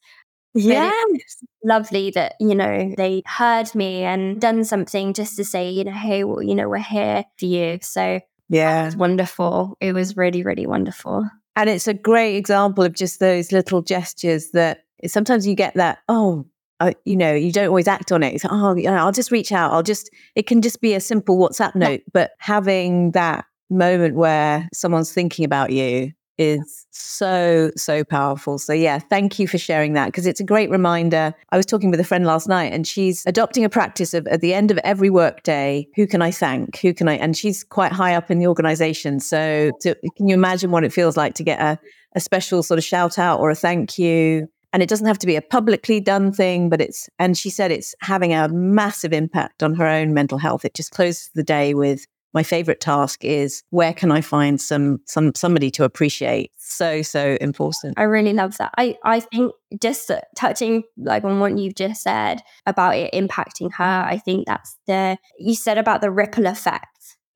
Yes. Lovely that, you know, they heard me and done something just to say, you know, hey, well, you know, we're here for you. So Yeah. it's wonderful. It was really, really wonderful. And it's a great example of just those little gestures that sometimes you get that, oh, uh, you know, you don't always act on it. It's, oh, yeah, I'll just reach out. I'll just, it can just be a simple WhatsApp note, but having that moment where someone's thinking about you is so, so powerful. So, yeah, thank you for sharing that because it's a great reminder. I was talking with a friend last night and she's adopting a practice of at the end of every workday, who can I thank? Who can I? And she's quite high up in the organization. So, to, can you imagine what it feels like to get a, a special sort of shout out or a thank you? And it doesn't have to be a publicly done thing, but it's, and she said it's having a massive impact on her own mental health. It just closes the day with, my favorite task is where can I find some some somebody to appreciate? So so important. I really love that. I, I think just touching like on what you've just said about it impacting her, I think that's the you said about the ripple effect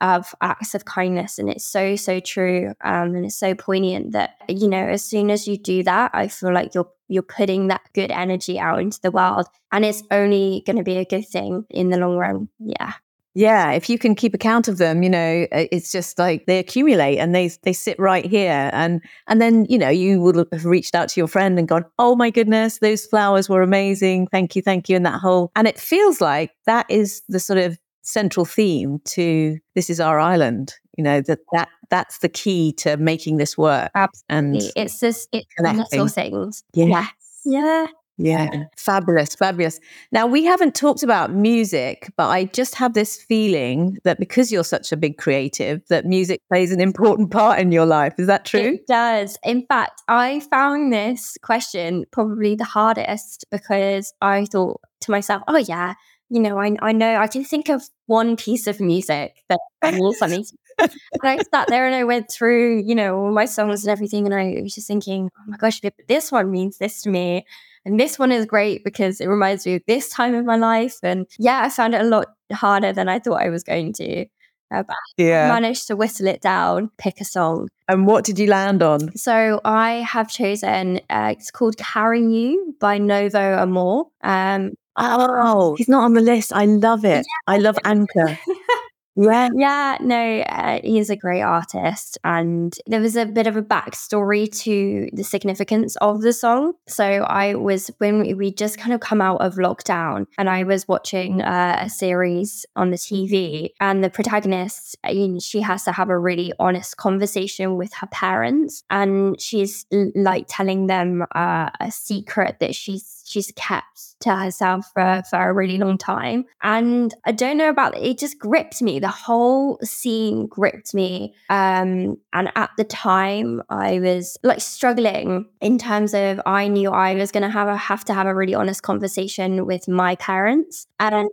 of acts of kindness and it's so so true um, and it's so poignant that you know as soon as you do that i feel like you're you're putting that good energy out into the world and it's only going to be a good thing in the long run yeah Yeah, if you can keep account of them, you know, uh, it's just like they accumulate and they they sit right here, and and then you know you would have reached out to your friend and gone, oh my goodness, those flowers were amazing, thank you, thank you, and that whole, and it feels like that is the sort of central theme to this is our island. You know that that that's the key to making this work. Absolutely, And it's just it's connecting. little things Yeah. Yeah Yeah, fabulous, fabulous. Now, we haven't talked about music, but I just have this feeling that because you're such a big creative, that music plays an important part in your life. Is that true? It does. In fact, I found this question probably the hardest because I thought to myself, oh, yeah, you know, I, I know I can think of one piece of music that means something. and I sat there and I went through, you know, all my songs and everything. And I was just thinking, oh my gosh, this one means this to me. And this one is great because it reminds me of this time of my life. And yeah, I found it a lot harder than I thought I was going to. Uh, but I Yeah. managed to whittle it down, pick a song. And what did you land on? So I have chosen, uh, it's called Carry You by Novo Amor. Um, Oh, he's not on the list. I love it. I love Anchor. Yeah. yeah, no, uh, he's a great artist. And there was a bit of a backstory to the significance of the song. So I was, when we, just kind of come out of lockdown, and I was watching uh, a series on the TV, and the protagonist, you know, she has to have a really honest conversation with her parents. And she's like telling them uh, a secret that she's she's kept to herself for, for a really long time. And I don't know about it, just gripped me. The whole scene gripped me. Um, and at the time I was like struggling in terms of I knew I was gonna have a have to have a really honest conversation with my parents. And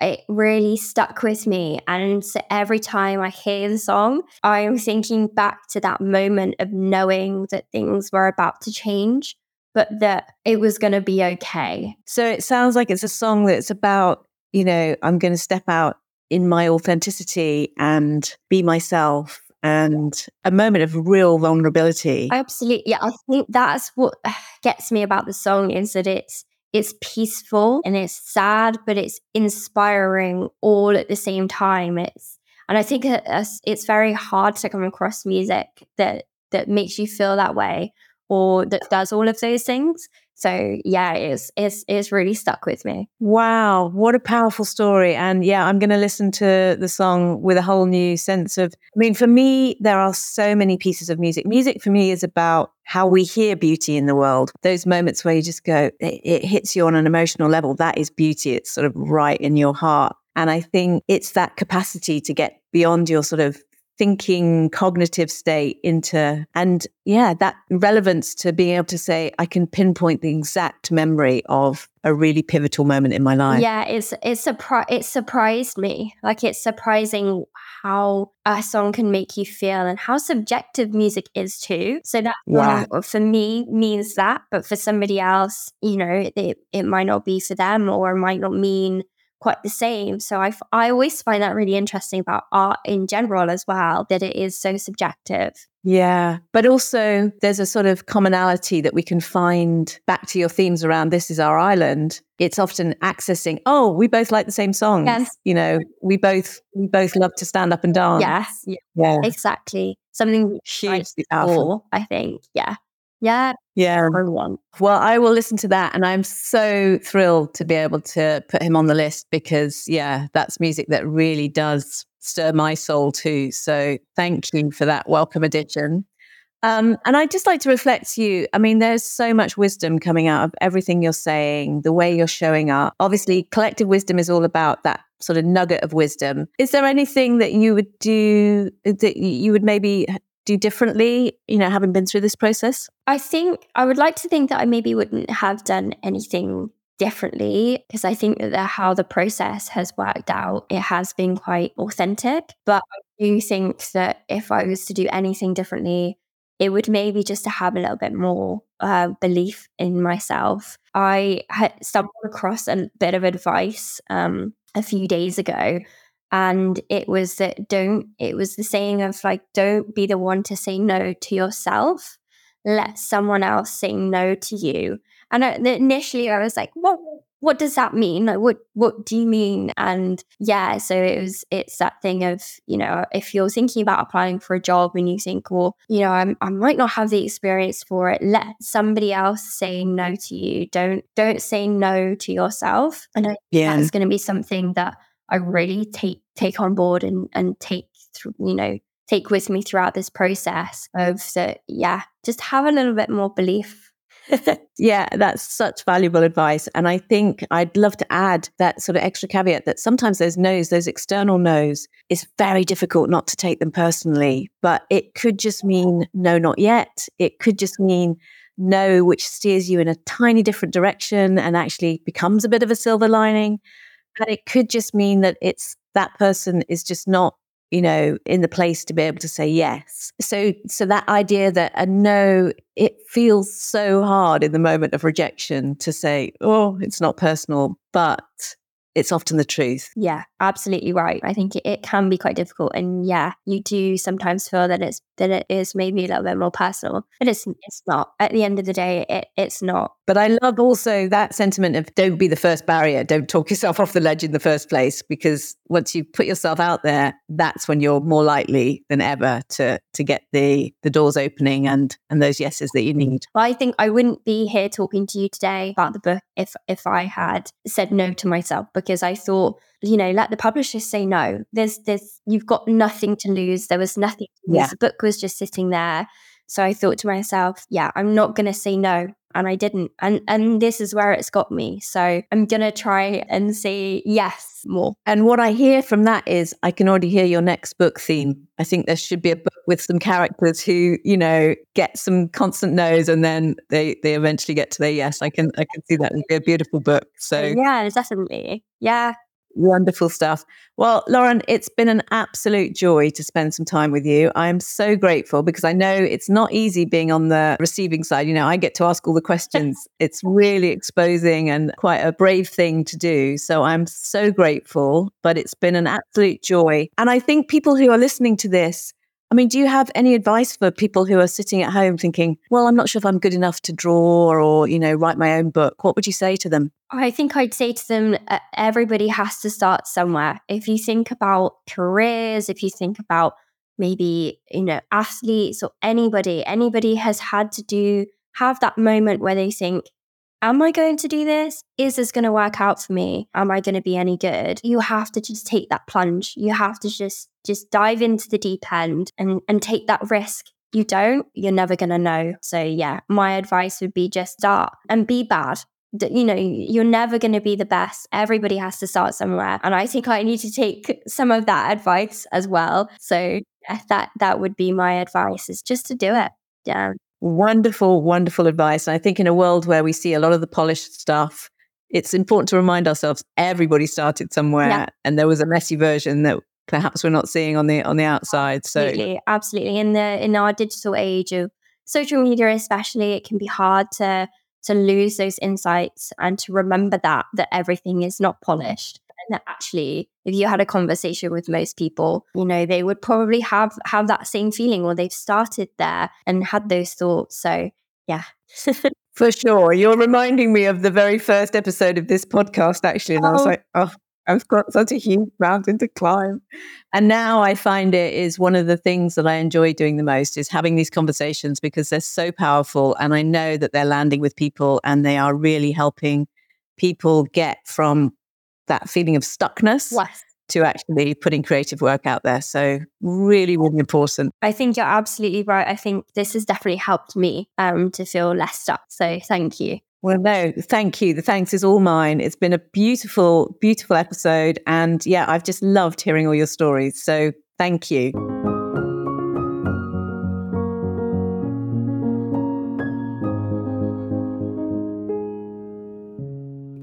it really stuck with me. And so every time I hear the song, I'm thinking back to that moment of knowing that things were about to change, but that it was going to be okay. So it sounds like it's a song that's about, you know, I'm going to step out in my authenticity and be myself and a moment of real vulnerability. Absolutely. Yeah, I think that's what gets me about the song is that it's it's peaceful and it's sad, but it's inspiring all at the same time. It's and I think it's very hard to come across music that that makes you feel that way or that does all of those things. So yeah, it's it's it's really stuck with me. Wow, what a powerful story! And yeah, I'm going to listen to the song with a whole new sense of. I mean, for me, there are so many pieces of music. Music for me is about how we hear beauty in the world. Those moments where you just go, it, it hits you on an emotional level. That is beauty. It's sort of right in your heart. And I think it's that capacity to get beyond your sort of thinking cognitive state into and yeah that relevance to being able to say i can pinpoint the exact memory of a really pivotal moment in my life. Yeah it's it's surpri- it surprised me. Like it's surprising how a song can make you feel and how subjective music is too. So that wow. for me means that but for somebody else you know it, it might not be for them or it might not mean quite the same. So I, I always find that really interesting about art in general as well, that it is so subjective. Yeah. But also, there's a sort of commonality that we can find back to your themes around This Is Our Island. It's often accessing, oh, we both like the same songs. Yes. You know, we both we both love to stand up and dance. Yes. Yeah. yeah. Exactly. Something hugely powerful. I think. Yeah. Yeah. Yeah. Everyone. Well, I will listen to that. And I'm so thrilled to be able to put him on the list because, yeah, that's music that really does stir my soul too. So thank you for that welcome addition. Um, and I'd just like to reflect to you. I mean, there's so much wisdom coming out of everything you're saying, the way you're showing up. Obviously, collective wisdom is all about that sort of nugget of wisdom. Is there anything that you would do that you would maybe do differently, you know, having been through this process? I think I would like to think that I maybe wouldn't have done anything differently because I think that how the process has worked out, it has been quite authentic. But I do think that if I was to do anything differently, it would maybe just to have a little bit more uh, belief in myself. I had stumbled across a bit of advice um, a few days ago and it was that don't it was the saying of like don't be the one to say no to yourself. Let someone else say no to you. And I, initially i was like what what does that mean? Like what what do you mean? And yeah so it was it's that thing of you know if you're thinking about applying for a job and you think well you know I'm, i might not have the experience for it let somebody else say no to you. Don't don't say no to yourself. And I, yeah. that's going to be something that I really take take on board and and take you know, take with me throughout this process of that, yeah, just have a little bit more belief. yeah, that's such valuable advice. And I think I'd love to add that sort of extra caveat that sometimes those no's, those external no's, it's very difficult not to take them personally. But it could just mean no, not yet. It could just mean no, which steers you in a tiny different direction and actually becomes a bit of a silver lining. And it could just mean that it's that person is just not you know in the place to be able to say yes so so that idea that a no it feels so hard in the moment of rejection to say oh it's not personal but it's often the truth. Yeah, absolutely right. I think it, it, can be quite difficult, and yeah, you do sometimes feel that it's that it is maybe a little bit more personal, but it's it's not. At the end of the day, it, it's not. But I love also that sentiment of don't be the first barrier, don't talk yourself off the ledge in the first place, because once you put yourself out there, that's when you're more likely than ever to to get the the doors opening and and those yeses that you need. Well, I think I wouldn't be here talking to you today about the book if if I had said no to myself because I thought, you know, let the publishers say no. There's there's you've got nothing to lose. There was nothing to lose. Yeah. The book was just sitting there. So I thought to myself, yeah, I'm not going to say no. and I didn't. And and this is where it's got me. So I'm gonna try and say yes more. And what I hear from that is I can already hear your next book theme. I think there should be a book with some characters who, you know, get some constant no's and then they they eventually get to their yes. I can I can see that would be a beautiful book. So yeah, definitely. Yeah. Wonderful stuff. Well, Lauren, it's been an absolute joy to spend some time with you. I'm so grateful because I know it's not easy being on the receiving side. You know, I get to ask all the questions. it's really exposing and quite a brave thing to do. So I'm so grateful, but it's been an absolute joy. And I think people who are listening to this, I mean, do you have any advice for people who are sitting at home thinking, well, I'm not sure if I'm good enough to draw or, you know, write my own book? What would you say to them? I think I'd say to them, uh, everybody has to start somewhere. If you think about careers, if you think about maybe, you know, athletes or anybody, anybody has had to do, have that moment where they think, am I going to do this? Is this going to work out for me? Am I going to be any good? You have to just take that plunge. You have to just just dive into the deep end and and take that risk. You don't, you're never going to know. So yeah, my advice would be just start and be bad. You know, you're never going to be the best. Everybody has to start somewhere. And I think I need to take some of that advice as well. So that that would be my advice is just to do it. Yeah. Wonderful, wonderful advice. And I think in a world where we see a lot of the polished stuff, it's important to remind ourselves everybody started somewhere yeah. and there was a messy version that perhaps we're not seeing on the on the outside. So absolutely, absolutely. In the in our digital age of social media especially, it can be hard to to lose those insights and to remember that that everything is not polished and that actually if you had a conversation with most people you know they would probably have have that same feeling or they've started there and had those thoughts so yeah for sure you're reminding me of the very first episode of this podcast actually and oh. i was oh. like oh I've got such a huge mountain to climb. And now I find it is one of the things that I enjoy doing the most is having these conversations because they're so powerful. And I know that they're landing with people and they are really helping people get from that feeling of stuckness yes. to actually putting creative work out there. So really, really important. I think you're absolutely right. I think this has definitely helped me um, to feel less stuck. So thank you. Well, no, thank you. The thanks is all mine. It's been a beautiful, beautiful episode. And yeah, I've just loved hearing all your stories. So thank you.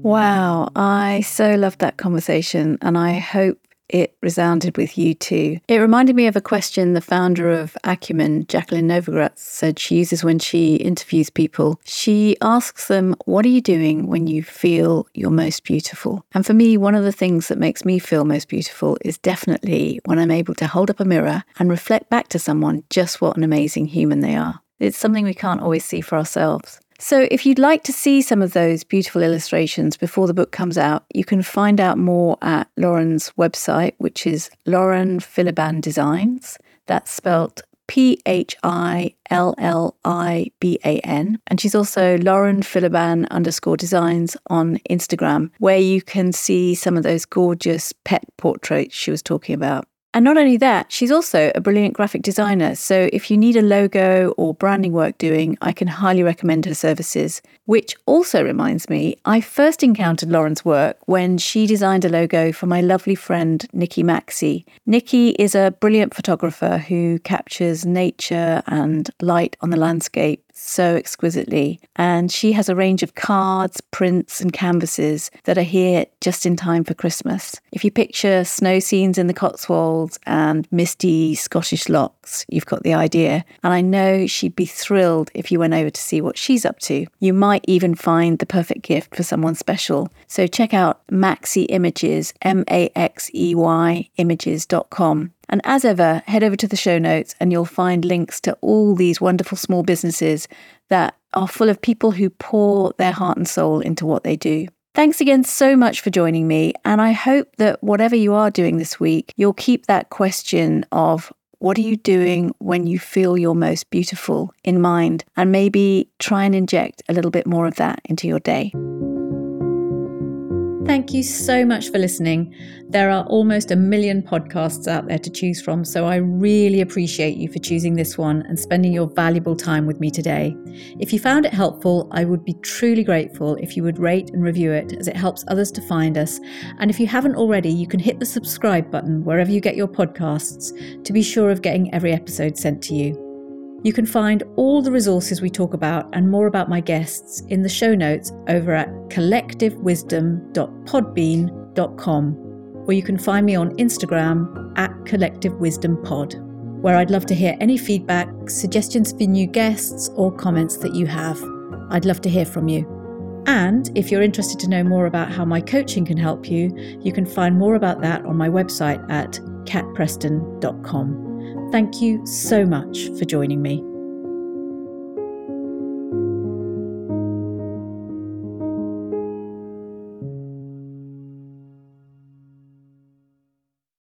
Wow, I so loved that conversation, and I hope it resounded with you too. It reminded me of a question the founder of Acumen, Jacqueline Novogratz, said she uses when she interviews people. She asks them, What are you doing when you feel you're most beautiful? And for me, one of the things that makes me feel most beautiful is definitely when I'm able to hold up a mirror and reflect back to someone just what an amazing human they are. It's something we can't always see for ourselves. So, if you'd like to see some of those beautiful illustrations before the book comes out, you can find out more at Lauren's website, which is Lauren Philliban Designs. That's spelt P H I L L I B A N. And she's also Lauren Philliban underscore designs on Instagram, where you can see some of those gorgeous pet portraits she was talking about. And not only that, she's also a brilliant graphic designer. So if you need a logo or branding work doing, I can highly recommend her services. Which also reminds me, I first encountered Lauren's work when she designed a logo for my lovely friend Nikki Maxey. Nikki is a brilliant photographer who captures nature and light on the landscape so exquisitely. And she has a range of cards, prints, and canvases that are here just in time for Christmas. If you picture snow scenes in the Cotswolds and misty Scottish lochs, you've got the idea. And I know she'd be thrilled if you went over to see what she's up to. You might even find the perfect gift for someone special. So check out Maxey Images, M A X E Y images.com and as ever, head over to the show notes and you'll find links to all these wonderful small businesses that are full of people who pour their heart and soul into what they do. Thanks again so much for joining me. And I hope that whatever you are doing this week, you'll keep that question of what are you doing when you feel you're most beautiful in mind? And maybe try and inject a little bit more of that into your day. Thank you so much for listening. There are almost a million podcasts out there to choose from, so I really appreciate you for choosing this one and spending your valuable time with me today. If you found it helpful, I would be truly grateful if you would rate and review it as it helps others to find us. And if you haven't already, you can hit the subscribe button wherever you get your podcasts to be sure of getting every episode sent to you. You can find all the resources we talk about and more about my guests in the show notes over at collectivewisdom.podbean.com, or you can find me on Instagram at Collective Wisdom Pod, where I'd love to hear any feedback, suggestions for new guests, or comments that you have. I'd love to hear from you. And if you're interested to know more about how my coaching can help you, you can find more about that on my website at katpreston.com. Thank you so much for joining me.